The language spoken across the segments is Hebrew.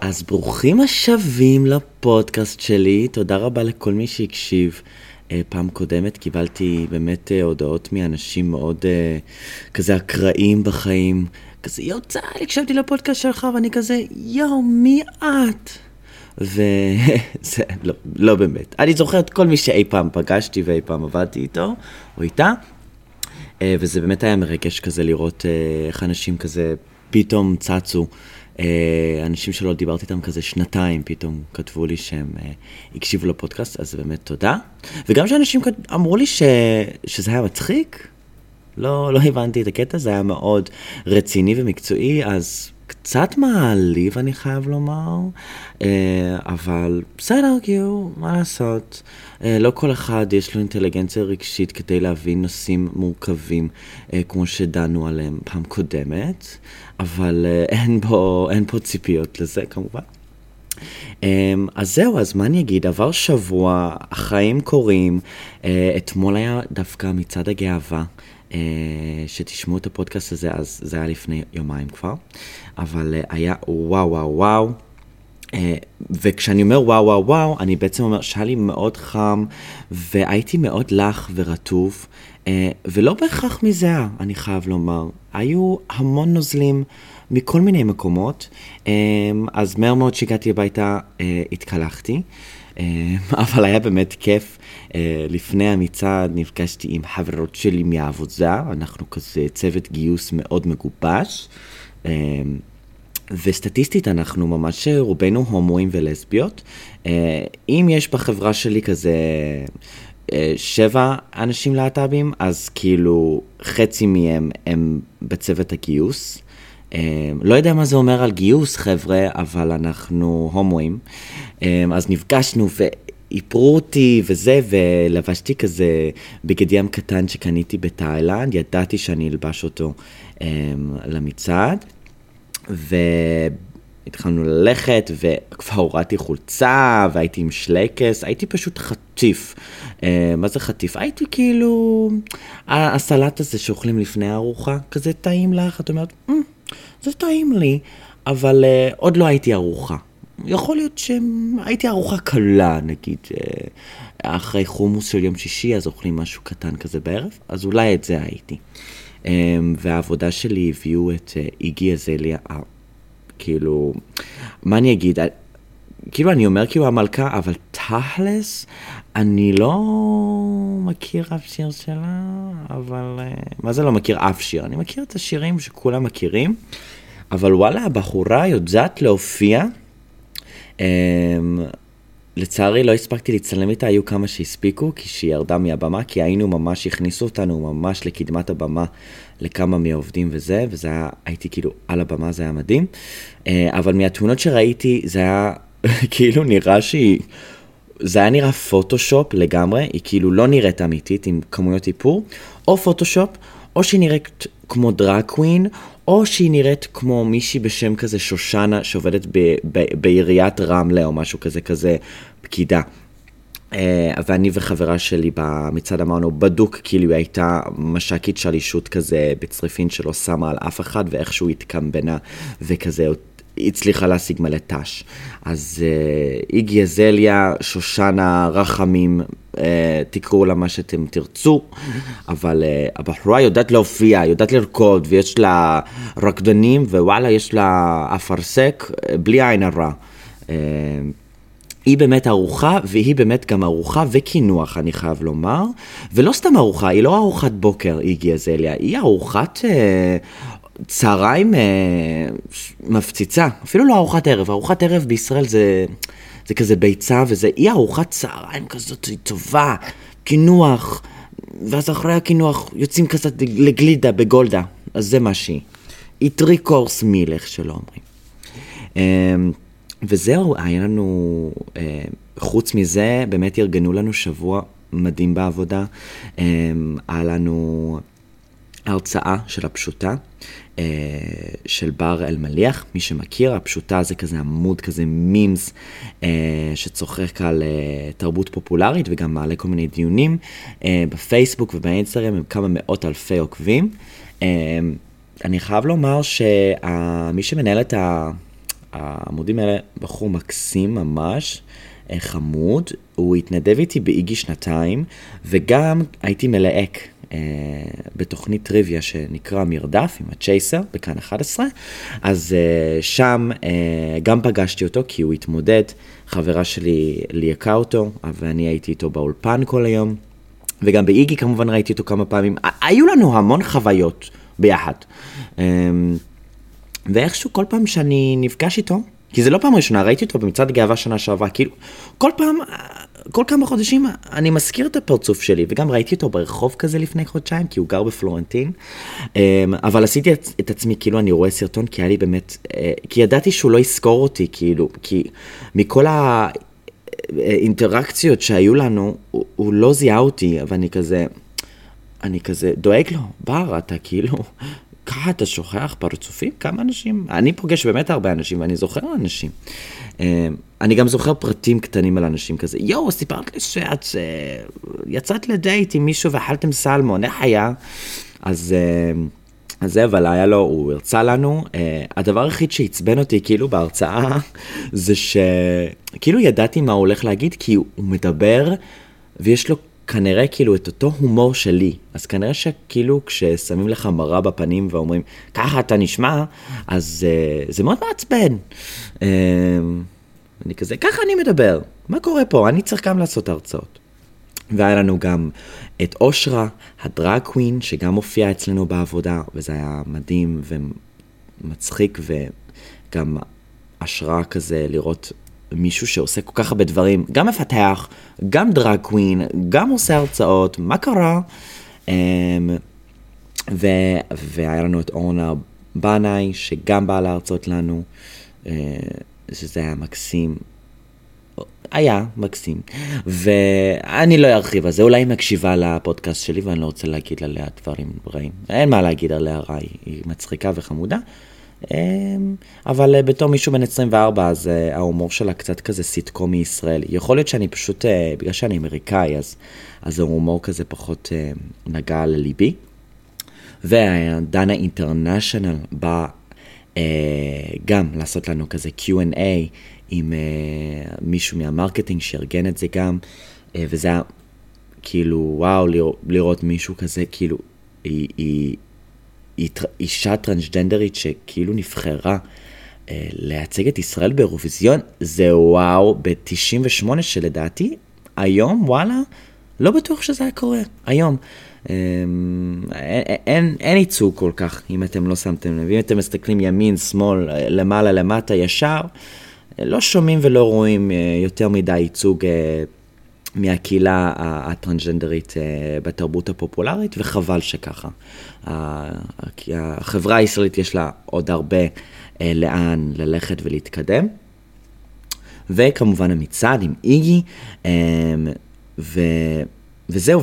אז ברוכים השבים לפודקאסט שלי, תודה רבה לכל מי שהקשיב. אה, פעם קודמת קיבלתי באמת אה, הודעות מאנשים מאוד אה, כזה אקראיים בחיים. כזה, צהל, הקשבתי לפודקאסט שלך, ואני כזה, יואו, מי את? וזה לא, לא באמת. אני זוכר את כל מי שאי פעם פגשתי ואי פעם עבדתי איתו או איתה, וזה באמת היה מרגש כזה לראות איך אנשים כזה פתאום צצו. אה, אנשים שלא דיברתי איתם כזה שנתיים, פתאום כתבו לי שהם הקשיבו לפודקאסט, אז באמת תודה. וגם שאנשים אמרו לי ש... שזה היה מצחיק, לא, לא הבנתי את הקטע, זה היה מאוד רציני ומקצועי, אז קצת מעליב, אני חייב לומר, אה, אבל בסדר, כאילו, מה לעשות? אה, לא כל אחד יש לו אינטליגנציה רגשית כדי להבין נושאים מורכבים, אה, כמו שדנו עליהם פעם קודמת, אבל אין פה, אין פה ציפיות לזה, כמובן. אז זהו, אז מה אני אגיד? עבר שבוע, החיים קורים. אתמול היה דווקא מצעד הגאווה. אה, שתשמעו את הפודקאסט הזה, אז זה היה לפני יומיים כבר, אבל אה, היה וואו וואו וואו. אה, וכשאני אומר וואו וואו וואו, אני בעצם אומר שהיה לי מאוד חם, והייתי מאוד לח ורטוב, ולא בהכרח מזהה, אני חייב לומר. היו המון נוזלים מכל מיני מקומות, אז מהר מאוד שהגעתי הביתה התקלחתי. אה, אבל היה באמת כיף. אה, לפני המצעד נפגשתי עם חברות שלי מהעבודה, אנחנו כזה צוות גיוס מאוד מגובש. אה, וסטטיסטית אנחנו ממש רובנו הומואים ולסביות. אם יש בחברה שלי כזה שבע אנשים להט"בים, אז כאילו חצי מהם הם בצוות הגיוס. אמ, לא יודע מה זה אומר על גיוס, חבר'ה, אבל אנחנו הומואים. אמ, אז נפגשנו ואיפרו אותי וזה, ולבשתי כזה בגד ים קטן שקניתי בתאילנד, ידעתי שאני אלבש אותו אמ, למצעד. והתחלנו ללכת, וכבר הורדתי חולצה, והייתי עם שלייקס, הייתי פשוט חטיף. מה זה חטיף? הייתי כאילו... הסלט הזה שאוכלים לפני הארוחה, כזה טעים לך, את אומרת, mm, זה טעים לי, אבל uh, עוד לא הייתי ערוכה. יכול להיות שהייתי ערוכה קלה, נגיד, uh, אחרי חומוס של יום שישי, אז אוכלים משהו קטן כזה בערב, אז אולי את זה הייתי. Um, והעבודה שלי הביאו את uh, איגי אזליה, כאילו, מה אני אגיד? כאילו, אני אומר כאילו המלכה, אבל תכלס, אני לא מכיר אף שיר שלה, אבל... מה זה לא מכיר אף שיר? אני מכיר את השירים שכולם מכירים. אבל וואלה, הבחורה יודעת להופיע. Um, לצערי לא הספקתי להצטלם איתה, היו כמה שהספיקו, כי שהיא ירדה מהבמה, כי היינו ממש, הכניסו אותנו ממש לקדמת הבמה לכמה מהעובדים וזה, וזה היה, הייתי כאילו על הבמה, זה היה מדהים. Uh, אבל מהתמונות שראיתי, זה היה כאילו נראה שהיא... זה היה נראה פוטושופ לגמרי, היא כאילו לא נראית אמיתית עם כמויות איפור, או פוטושופ, או שהיא נראית כמו דראג קווין, או שהיא נראית כמו מישהי בשם כזה שושנה שעובדת בעיריית רמלה או משהו כזה, כזה פקידה. Uh, ואני וחברה שלי במצעד אמרנו בדוק כאילו היא הייתה מש"קית שלישות כזה בצריפין שלא שמה על אף אחד ואיכשהו התקמבנה וכזה הצליחה להשיג מלא ת"ש. אז uh, איגי אזליה, שושנה, רחמים, uh, תקראו לה מה שאתם תרצו, אבל uh, הבחורה יודעת להופיע, יודעת לרקוד, ויש לה רקדנים, ווואלה, יש לה אפרסק, בלי עין הרע. Uh, היא באמת ארוחה, והיא באמת גם ארוחה וקינוח, אני חייב לומר. ולא סתם ארוחה, היא לא ארוחת בוקר, איגי אזליה, היא ארוחת אה, צהריים אה, מפציצה, אפילו לא ארוחת ערב, ארוחת ערב בישראל זה, זה כזה ביצה וזה, היא ארוחת צהריים כזאת טובה, קינוח, ואז אחרי הקינוח יוצאים כזה לגלידה בגולדה, אז זה מה שהיא. היא טרי קורס מיל, איך שלא אומרים. אה, וזהו, היה לנו, אה, חוץ מזה, באמת ארגנו לנו שבוע מדהים בעבודה. אה, היה לנו הרצאה של הפשוטה. אה, של בר אלמליח, מי שמכיר, הפשוטה זה כזה עמוד כזה מימס אה, שצוחק על אה, תרבות פופולרית וגם מעלה כל מיני דיונים בפייסבוק ובאינסטגרם עם כמה מאות אלפי עוקבים. אני חייב לומר שמי שמנהל את העמודים האלה, בחור מקסים ממש, חמוד, הוא התנדב איתי באיגי שנתיים, וגם הייתי מלהק בתוכנית טריוויה שנקרא מרדף עם הצ'ייסר בכאן 11, אז אה, שם אה, גם פגשתי אותו כי הוא התמודד, חברה שלי ליהקה אותו, ואני הייתי איתו באולפן כל היום, וגם באיגי כמובן ראיתי אותו כמה פעמים, היו לנו המון חוויות ביחד. אה, ואיכשהו כל פעם שאני נפגש איתו, כי זה לא פעם ראשונה, ראיתי אותו במצעד גאווה שנה שעברה, כאילו, כל פעם, כל כמה חודשים אני מזכיר את הפרצוף שלי, וגם ראיתי אותו ברחוב כזה לפני חודשיים, כי הוא גר בפלורנטין, אמ, אבל עשיתי את עצמי כאילו אני רואה סרטון, כי היה לי באמת, אה, כי ידעתי שהוא לא יזכור אותי, כאילו, כי מכל האינטראקציות שהיו לנו, הוא, הוא לא זיהה אותי, ואני כזה, אני כזה דואג לו, בר, אתה כאילו, ככה אתה שוכח פרצופים? כמה אנשים? אני פוגש באמת הרבה אנשים ואני זוכר אנשים. אני גם זוכר פרטים קטנים על אנשים כזה. יואו, סיפרת לי שאת אה, יצאת לדייט עם מישהו ואכלתם סלמון, איך היה? אז... אה, אז זה, אבל היה לו, הוא הרצה לנו. Uh, הדבר היחיד שעצבן אותי כאילו בהרצאה, זה שכאילו ידעתי מה הוא הולך להגיד, כי הוא מדבר ויש לו כנראה כאילו את אותו הומור שלי, אז כנראה שכאילו כששמים לך מראה בפנים ואומרים, ככה אתה נשמע, אז uh, זה מאוד מעצבן. Uh, אני כזה, ככה אני מדבר, מה קורה פה? אני צריך גם לעשות הרצאות. והיה לנו גם את אושרה, הדרג קווין, שגם הופיעה אצלנו בעבודה, וזה היה מדהים ומצחיק וגם השראה כזה לראות מישהו שעושה כל כך הרבה דברים, גם מפתח, גם דרג קווין, גם עושה הרצאות, מה קרה? אמ, ו, והיה לנו את אורנה בנאי, שגם באה להרצות לנו, אה, שזה היה מקסים. היה מקסים. ואני לא ארחיב על זה, אולי היא מקשיבה לפודקאסט שלי ואני לא רוצה להגיד עליה דברים רעים. אין מה להגיד עליה רע, היא מצחיקה וחמודה. אמ, אבל אה, בתור מישהו בן 24, אז אה, ההומור שלה קצת כזה סיטקומי ישראלי. יכול להיות שאני פשוט, אה, בגלל שאני אמריקאי, אז, אז ההומור כזה פחות נגע לליבי. ודנה אינטרנשיונל בא גם לעשות לנו כזה Q&A עם מישהו מה marketing שארגן את זה גם, וזה היה כאילו, וואו, לראות מישהו כזה, כאילו, היא, היא אישה טרנסג'נדרית שכאילו נבחרה אה, לייצג את ישראל באירוויזיון, זה וואו, ב-98 שלדעתי, היום, וואלה, לא בטוח שזה היה קורה, היום. אה, אין, אין, אין ייצוג כל כך, אם אתם לא שמתם לב. אם אתם מסתכלים ימין, שמאל, למעלה, למטה, ישר, לא שומעים ולא רואים אה, יותר מדי ייצוג אה, מהקהילה הטרנסג'נדרית אה, בתרבות הפופולרית, וחבל שככה. החברה הישראלית יש לה עוד הרבה אה, לאן ללכת ולהתקדם. וכמובן המצעד עם איגי, אה, ו... וזהו,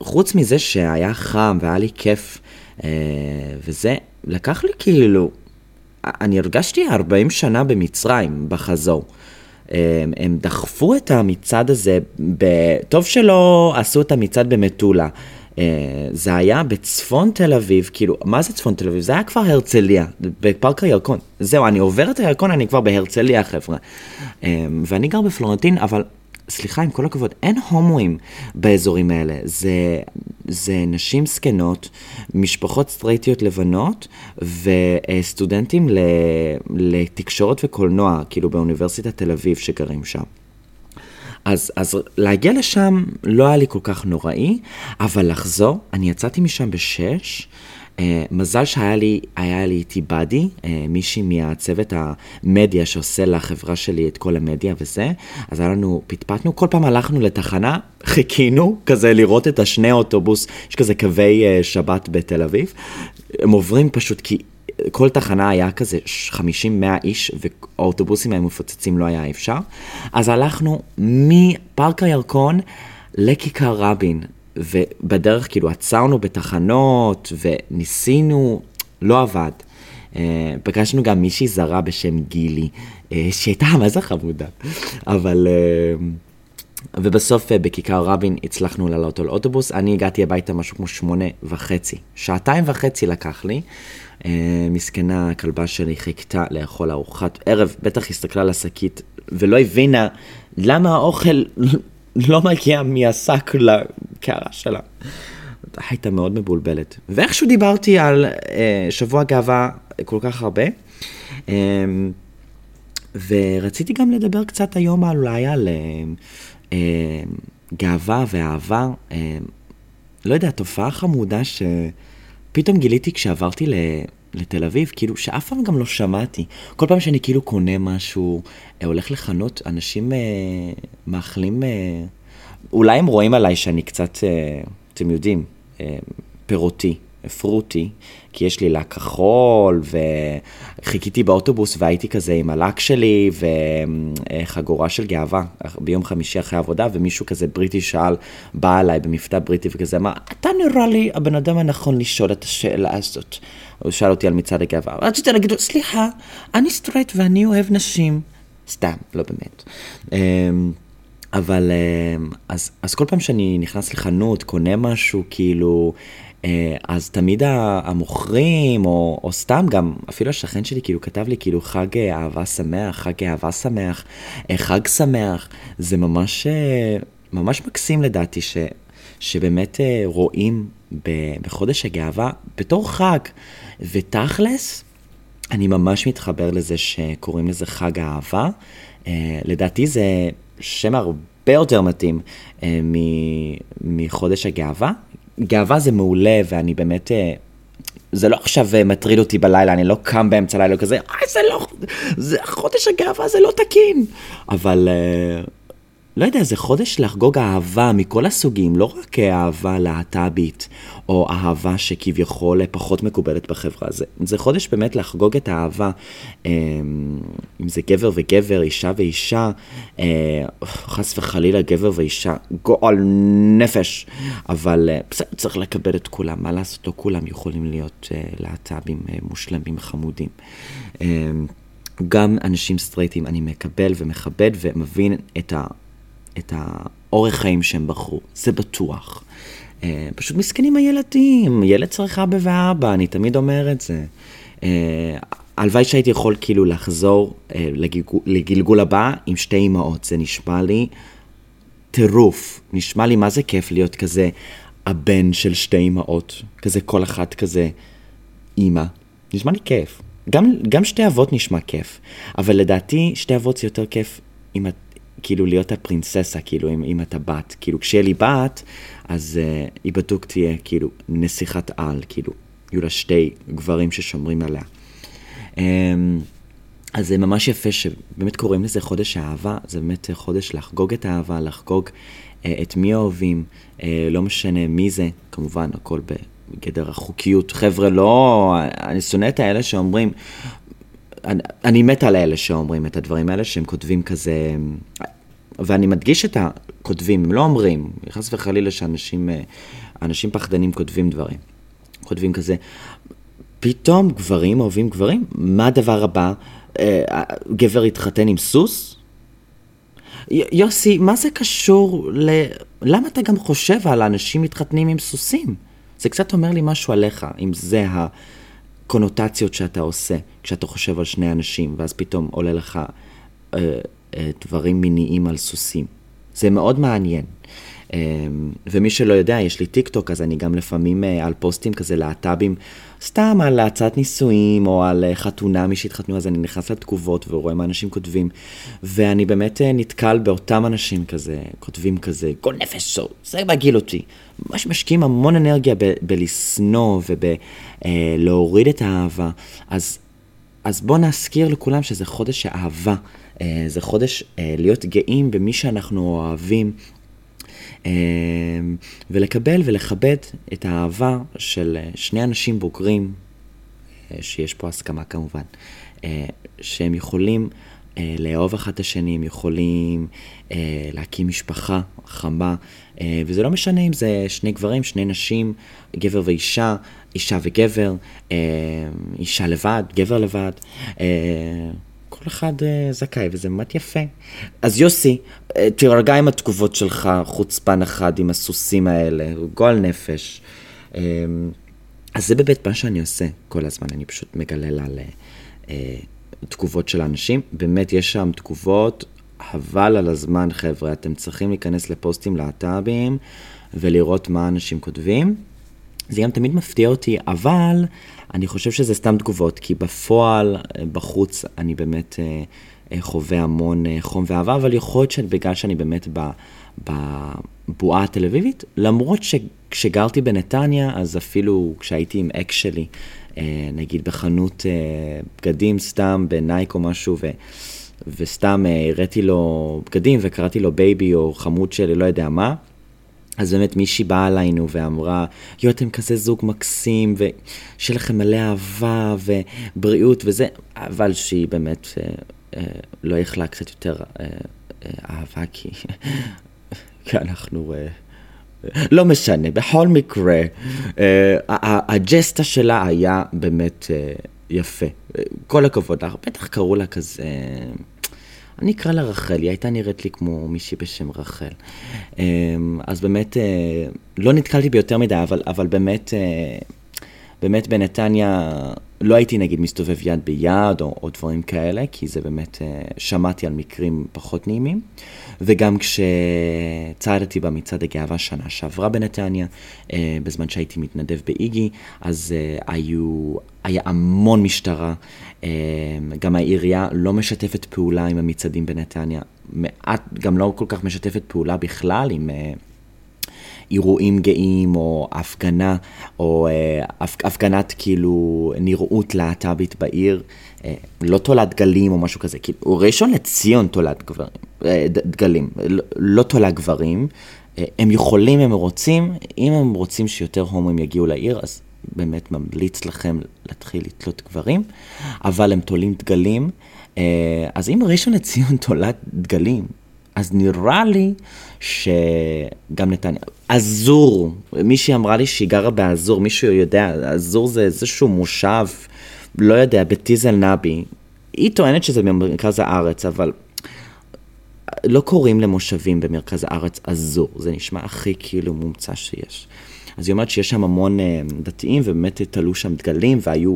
וחוץ מזה שהיה חם והיה לי כיף, וזה לקח לי כאילו, אני הרגשתי 40 שנה במצרים בחזור. הם, הם דחפו את המצעד הזה, ב... טוב שלא עשו את המצעד במטולה. אה, זה היה בצפון תל אביב, כאילו, מה זה צפון תל אביב? זה היה כבר הרצליה, בפארק הירקון. זהו, אני עובר את הירקון, אני כבר בהרצליה, חבר'ה. אה, ואני גר בפלורנטין, אבל סליחה, עם כל הכבוד, אין הומואים באזורים האלה. זה, זה נשים זקנות, משפחות סטרייטיות לבנות וסטודנטים לתקשורת וקולנוע, כאילו באוניברסיטת תל אביב שגרים שם. אז, אז להגיע לשם לא היה לי כל כך נוראי, אבל לחזור, אני יצאתי משם בשש, מזל שהיה לי, היה לי איתי באדי, uh, מישהי מהצוות המדיה שעושה לחברה שלי את כל המדיה וזה, אז היה לנו, פטפטנו, כל פעם הלכנו לתחנה, חיכינו כזה לראות את השני אוטובוס, יש כזה קווי uh, שבת בתל אביב, הם עוברים פשוט כי כל תחנה היה כזה 50-100 איש, והאוטובוסים היו מפוצצים, לא היה אפשר. אז הלכנו מפארק הירקון לכיכר רבין. ובדרך כאילו עצרנו בתחנות וניסינו, לא עבד. אה, פגשנו גם מישהי זרה בשם גילי, אה, שהייתה מה זה חמודה, אבל, אה, ובסוף בכיכר רבין הצלחנו לעלות על אוטובוס, אני הגעתי הביתה משהו כמו שמונה וחצי. שעתיים וחצי לקח לי. מסכנה, הכלבה שלי חיכתה לאכול ארוחת ערב, בטח הסתכלה על השקית ולא הבינה למה האוכל לא מגיע מהשק לקערה שלה. הייתה מאוד מבולבלת. ואיכשהו דיברתי על אה, שבוע גאווה כל כך הרבה, אה, ורציתי גם לדבר קצת היום אולי על אה, אה, גאווה ואהבה. אה, לא יודע, תופעה חמודה שפתאום גיליתי כשעברתי ל... לתל אביב, כאילו, שאף פעם גם לא שמעתי. כל פעם שאני כאילו קונה משהו, אה, הולך לחנות, אנשים אה, מאכלים, אה, אולי הם רואים עליי שאני קצת, אה, אתם יודעים, אה, פירותי, פרוטי, כי יש לי לק כחול, וחיכיתי באוטובוס והייתי כזה עם הלק שלי וחגורה של גאווה ביום חמישי אחרי עבודה, ומישהו כזה בריטי שאל, בא אליי במבטא בריטי וכזה אמר, אתה נראה לי הבן אדם הנכון לשאול את השאלה הזאת. הוא שאל אותי על מצעד הגאווה. רציתי להגיד לו, סליחה, אני סטרייט ואני אוהב נשים. סתם, לא באמת. אמ, אבל אמ, אז, אז כל פעם שאני נכנס לחנות, קונה משהו, כאילו, אה, אז תמיד המוכרים, או, או סתם גם, אפילו השכן שלי כאילו כתב לי כאילו חג אהבה שמח, חג אהבה שמח, אה, חג שמח, זה ממש, אה, ממש מקסים לדעתי, ש, שבאמת רואים בחודש הגאווה בתור חג, ותכלס, אני ממש מתחבר לזה שקוראים לזה חג האהבה. לדעתי זה שם הרבה יותר מתאים מחודש הגאווה, גאווה זה מעולה, ואני באמת... אה, זה לא עכשיו אה, מטריד אותי בלילה, אני לא קם באמצע הלילה כזה, אה, זה לא... זה חודש הגאווה, זה לא תקין. אבל... אה, לא יודע, זה חודש לחגוג אהבה מכל הסוגים, לא רק אהבה להט"בית, או אהבה שכביכול פחות מקובלת בחברה. זה, זה חודש באמת לחגוג את האהבה, אמ, אם זה גבר וגבר, אישה ואישה, אה, חס וחלילה גבר ואישה, גועל נפש. אבל אה, בסדר, צריך לקבל את כולם, מה לעשות, לא כולם יכולים להיות אה, להט"בים מושלמים, חמודים. אמ, גם אנשים סטרייטים אני מקבל ומכבד ומבין את ה... את האורך חיים שהם בחרו, זה בטוח. אה, פשוט מסכנים הילדים, ילד צריך אבא ואבא, אני תמיד אומר את זה. אה, הלוואי שהייתי יכול כאילו לחזור אה, לגלגול, הבא עם שתי אמהות, זה נשמע לי טירוף. נשמע לי מה זה כיף להיות כזה הבן של שתי אמהות, כזה כל אחת כזה אימא. נשמע לי כיף. גם, גם שתי אבות נשמע כיף, אבל לדעתי שתי אבות זה יותר כיף אם את כאילו להיות הפרינססה, כאילו, אם, אם אתה בת. כאילו, כשיהיה לי בת, אז uh, היא בדוק תהיה כאילו נסיכת על, כאילו, יהיו לה שתי גברים ששומרים עליה. Um, אז זה ממש יפה שבאמת קוראים לזה חודש האהבה, זה באמת חודש לחגוג את האהבה, לחגוג uh, את מי אוהבים, uh, לא משנה מי זה, כמובן, הכל בגדר החוקיות. חבר'ה, לא, אני שונא את האלה שאומרים, אני, אני מת על אלה שאומרים את הדברים האלה, שהם כותבים כזה, ואני מדגיש את הכותבים, הם לא אומרים, חס וחלילה שאנשים אנשים פחדנים כותבים דברים. כותבים כזה, פתאום גברים אוהבים גברים? מה הדבר הבא? אה, גבר התחתן עם סוס? יוסי, מה זה קשור ל... למה אתה גם חושב על אנשים מתחתנים עם סוסים? זה קצת אומר לי משהו עליך, אם זה ה... קונוטציות שאתה עושה כשאתה חושב על שני אנשים, ואז פתאום עולה לך אה, אה, דברים מיניים על סוסים. זה מאוד מעניין. אה, ומי שלא יודע, יש לי טיק טוק, אז אני גם לפעמים אה, על פוסטים כזה להט"בים, סתם על הצעת נישואים או על אה, חתונה, מי שהתחתנו, אז אני נכנס לתגובות ורואה מה אנשים כותבים. ואני באמת אה, נתקל באותם אנשים כזה, כותבים כזה, כל נפש, זה מגעיל אותי. ממש משקיעים המון אנרגיה בלשנוא ובלהוריד אה, את האהבה. אז, אז בואו נזכיר לכולם שזה חודש האהבה. אה, זה חודש להיות גאים במי שאנחנו אוהבים. ולקבל ולכבד את האהבה של שני אנשים בוגרים, שיש פה הסכמה כמובן, שהם יכולים לאהוב אחד את השני, הם יכולים להקים משפחה חמה, אה, וזה לא משנה אם זה שני גברים, שני נשים, גבר ואישה, אישה וגבר, אה, אישה לבד, גבר לבד. אה, כל אחד uh, זכאי, וזה באמת יפה. אז יוסי, uh, תירגע עם התגובות שלך, חוצפן אחד עם הסוסים האלה, גועל נפש. Um, אז זה באמת מה שאני עושה כל הזמן, אני פשוט מגלל על תגובות של האנשים. באמת, יש שם תגובות, חבל על הזמן, חבר'ה, אתם צריכים להיכנס לפוסטים להט"בים ולראות מה אנשים כותבים. זה גם תמיד מפתיע אותי, אבל אני חושב שזה סתם תגובות, כי בפועל, אה, בחוץ, אני באמת אה, אה, חווה המון חום ואהבה, אבל יכול להיות שבגלל שאני באמת בבועה התל אביבית, למרות שכשגרתי בנתניה, אז אפילו כשהייתי עם אקס שלי, נגיד בחנות בגדים סתם, ב Nike או משהו, ו... וסתם הראיתי לו בגדים וקראתי לו baby או חמוד שלי, לא יודע מה, אז באמת מישהי באה אלינו ואמרה, יו, אתם כזה זוג מקסים, ושיהיה לכם מלא אהבה ובריאות וזה, אבל שהיא באמת אה, אה, לא יכלה קצת יותר אה, אה, אהבה, כי, כי אנחנו... אה, לא משנה, בכל מקרה, אה, הג'סטה שלה היה באמת אה, יפה. כל הכבוד לך, בטח קראו לה כזה... אני אקרא לה רחל, היא הייתה נראית לי כמו מישהי בשם רחל. אמ, אז באמת, אה, לא נתקלתי ביותר מדי, אבל, אבל באמת, אה, באמת בנתניה לא הייתי נגיד מסתובב יד ביד או, או דברים כאלה, כי זה באמת, אה, שמעתי על מקרים פחות נעימים. וגם כשצעדתי במצעד הגאווה שנה שעברה בנתניה, בזמן שהייתי מתנדב באיגי, אז היו, היה המון משטרה. גם העירייה לא משתפת פעולה עם המצעדים בנתניה. מעט, גם לא כל כך משתפת פעולה בכלל עם... אירועים גאים, או הפגנה, או אה, הפגנת כאילו נראות להט"בית בעיר, אה, לא תולד גלים או משהו כזה, כאילו ראשון לציון תולד גברים, אה, דגלים, לא, תולד גברים, הם יכולים, הם רוצים, אם הם רוצים שיותר הומואים יגיעו לעיר, אז באמת ממליץ לכם להתחיל לתלות גברים, אבל הם תולים דגלים. אז אם ראשון לציון תולד דגלים, אז נראה לי שגם נתניה, אזור, מישהי אמרה לי שהיא גרה באזור, מישהו יודע, אזור זה איזשהו מושב, לא יודע, בטיזל נבי. היא טוענת שזה במרכז הארץ, אבל לא קוראים למושבים במרכז הארץ אזור, זה נשמע הכי כאילו מומצא שיש. אז היא אומרת שיש שם המון אה, דתיים, ובאמת תלו שם דגלים, והיו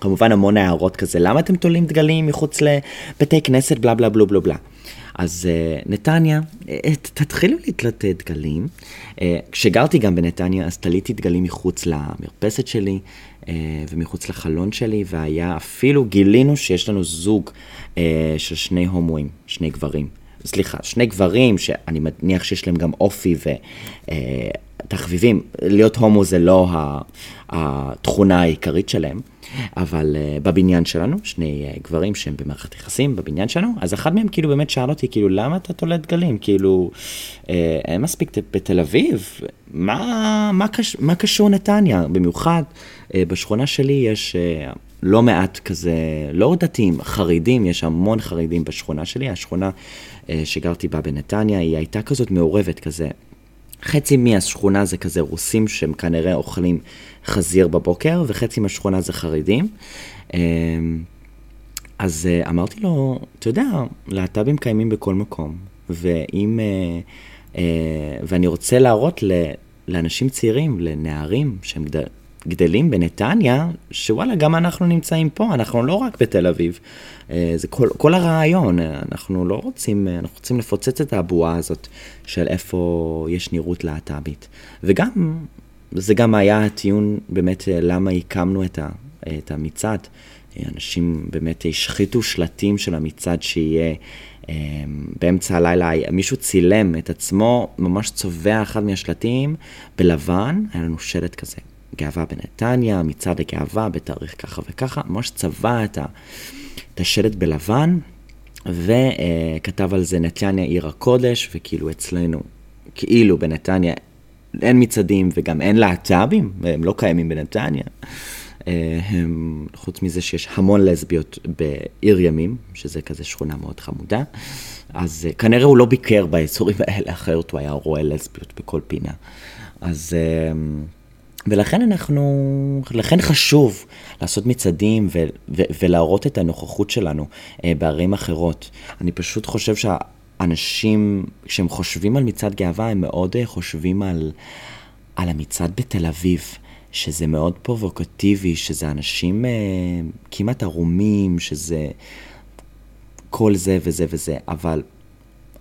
כמובן המון הערות כזה, למה אתם תולים דגלים מחוץ לבתי כנסת, בלה בלה בלה בלה בלה. אז uh, נתניה, uh, תתחילו לתלות דגלים. כשגרתי גם בנתניה, אז תליתי דגלים מחוץ למרפסת שלי ומחוץ לחלון שלי, והיה אפילו, גילינו שיש לנו זוג של שני הומואים, שני גברים. סליחה, שני גברים שאני מניח שיש להם גם אופי ותחביבים. להיות הומו זה לא התכונה העיקרית שלהם. אבל uh, בבניין שלנו, שני uh, גברים שהם במערכת יחסים בבניין שלנו, אז אחד מהם כאילו באמת שאל אותי, כאילו, למה אתה תולה דגלים? כאילו, אין מספיק בתל אביב? מה, מה, קש, מה קשור נתניה? במיוחד בשכונה שלי יש לא מעט כזה, לא דתיים, חרדים, יש המון חרדים בשכונה שלי. השכונה uh, שגרתי בה בנתניה, היא הייתה כזאת מעורבת, כזה. חצי מהשכונה זה כזה רוסים שהם כנראה אוכלים חזיר בבוקר, וחצי מהשכונה זה חרדים. אמ, אז אה, אמרתי לו, אתה יודע, להט"בים קיימים בכל מקום, ואם... אה, אה, ואני רוצה להראות לאנשים צעירים, לנערים שהם גדלים בנתניה, שוואלה, גם אנחנו נמצאים פה, אנחנו לא רק בתל אביב. זה כל, כל הרעיון, אנחנו לא רוצים, אנחנו רוצים לפוצץ את הבועה הזאת של איפה יש נראות להט"בית. וגם זה גם היה הטיעון באמת אה, למה הקמנו את, ה, את המצעד. אנשים באמת השחיתו שלטים של המצעד שיהיה אה, באמצע הלילה, מישהו צילם את עצמו, ממש צובע אחד מהשלטים בלבן, היה לנו שלט כזה, גאווה בנתניה, מצעד הגאווה בתאריך ככה וככה, ממש צבע את, השלט בלבן, וכתב על זה נתניה עיר הקודש, וכאילו אצלנו, כאילו בנתניה אין מצעדים וגם אין להט"בים, הם לא קיימים בנתניה. אה, הם, חוץ מזה שיש המון לסביות בעיר ימים, שזה כזה שכונה מאוד חמודה, אז אה, כנראה הוא לא ביקר באזורים האלה, אחרת הוא היה רואה לסביות בכל פינה. אז... ולכן אנחנו, לכן חשוב לעשות מצעדים ו- ו- ולהראות את הנוכחות שלנו אה, בערים אחרות. אני פשוט חושב שאנשים, כשהם חושבים על מצעד גאווה, הם מאוד אה, חושבים על, על המצעד בתל אביב. שזה מאוד פרובוקטיבי, שזה אנשים אה, כמעט ערומים, שזה כל זה וזה וזה, אבל,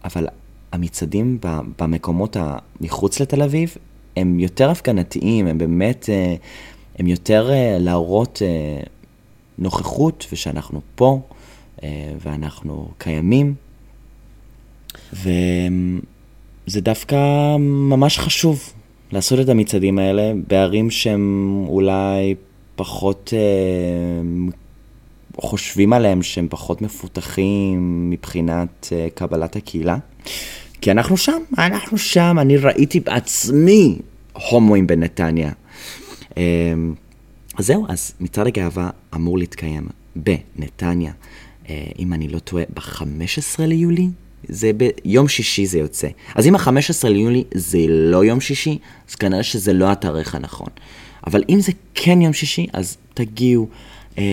אבל המצעדים במקומות מחוץ לתל אביב הם יותר הפגנתיים, הם באמת, אה, הם יותר אה, להראות אה, נוכחות ושאנחנו פה ואנחנו קיימים. וזה דווקא ממש חשוב לעשות את המצעדים האלה בערים שהם אולי פחות חושבים עליהם שהם פחות מפותחים מבחינת קבלת הקהילה. כי אנחנו שם, אנחנו שם, אני ראיתי בעצמי הומואים בנתניה. אמ, אז זהו, אז מצעד הגאווה אמור להתקיים בנתניה, אה, אם אני לא טועה, ב-15 ליולי, זה ביום שישי זה יוצא. אז אם ה-15 ליולי זה לא יום שישי, אז כנראה שזה לא התאריך הנכון. אבל אם זה כן יום שישי, אז תגיעו, אמ,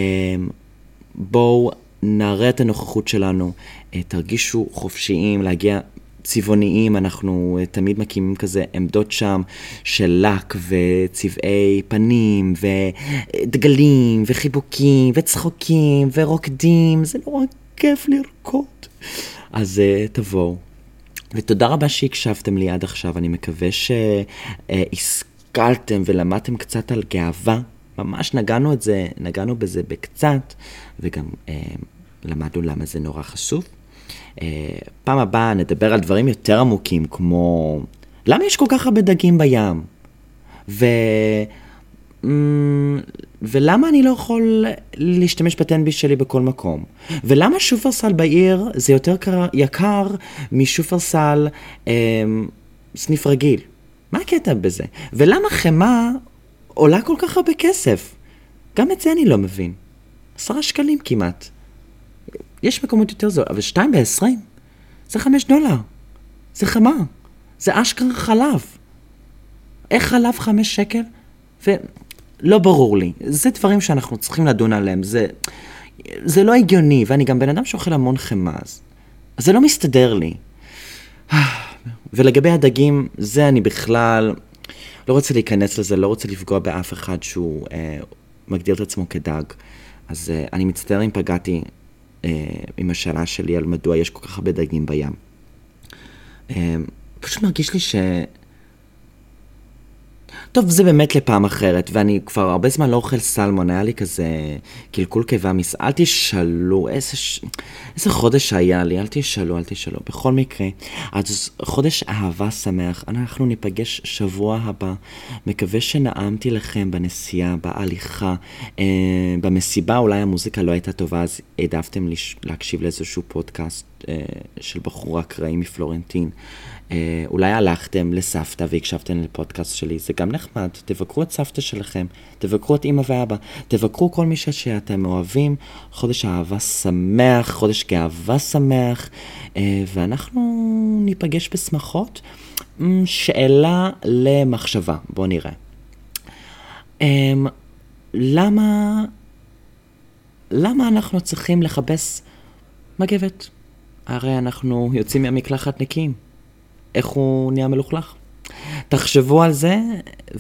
בואו נראה את הנוכחות שלנו, אה, תרגישו חופשיים להגיע צבעוניים, אנחנו אה, תמיד מקימים כזה עמדות שם של לק וצבעי פנים ודגלים וחיבוקים וצחוקים ורוקדים, זה נורא כיף לרקוד. אז uh, תבואו. ותודה רבה שהקשבתם לי עד עכשיו, אני מקווה שהשכלתם ולמדתם קצת על גאווה. ממש נגענו זה, נגענו בזה בקצת, וגם uh, למדנו למה זה נורא חשוב. אה, פעם הבאה נדבר על דברים יותר עמוקים, כמו למה יש כל כך הרבה דגים בים? ו... ולמה אני לא יכול להשתמש בטנביס שלי בכל מקום? ולמה שופרסל בעיר זה יותר יקר משופרסל אה, סניף רגיל? מה הקטע בזה? ולמה חמאה עולה כל כך הרבה כסף? גם את זה אני לא מבין. עשרה שקלים כמעט. יש מקומות יותר זול, אבל שתיים בעשרים, זה חמש דולר. זה חמה. זה אשכרה חלב. איך חלב חמש שקל? ולא ברור לי. זה דברים שאנחנו צריכים לדון עליהם. זה, זה לא הגיוני, ואני גם בן אדם שאוכל המון חמאה, אז זה לא מסתדר לי. ולגבי הדגים, זה אני בכלל לא רוצה להיכנס לזה, לא רוצה לפגוע באף אחד שהוא אה, מגדיר את עצמו כדג. אז אה, אני מצטער אם פגעתי עם השאלה שלי על מדוע יש כל כך הרבה דגים בים. אה, פשוט מרגיש לי ש... טוב, זה באמת לפעם אחרת, ואני כבר הרבה זמן לא אוכל סלמון, היה לי כזה קלקול קיבה מס... אל תשאלו, איזה, ש... איזה חודש היה לי, אל תשאלו, אל תשאלו. בכל מקרה, אז חודש אהבה שמח, אנחנו ניפגש שבוע הבא. מקווה שנעמתי לכם בנסיעה, בהליכה, אה, במסיבה, אולי המוזיקה לא הייתה טובה, אז העדפתם לש... להקשיב לאיזשהו פודקאסט אה, של בחורה אקראי מפלורנטין. אה, אולי הלכתם לסבתא והקשבתם לפודקאסט שלי, זה גם נחמד. תבקרו את סבתא שלכם, תבקרו את אמא ואבא, תבקרו כל מי שאתם אוהבים. חודש אהבה שמח, חודש גאווה שמח, אה, ואנחנו ניפגש בשמחות. אמ, שאלה למחשבה, בואו נראה. אמ, למה, למה אנחנו צריכים לכבס מגבת? הרי אנחנו יוצאים מהמקלחת נקיים. איך הוא נהיה מלוכלך. תחשבו על זה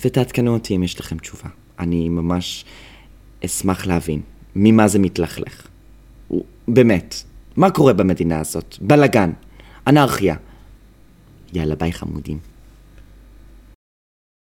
ותעדכנו אותי אם יש לכם תשובה. אני ממש אשמח להבין ממה זה מתלכלך. באמת, מה קורה במדינה הזאת? בלאגן, אנרכיה. יאללה, ביי חמודים.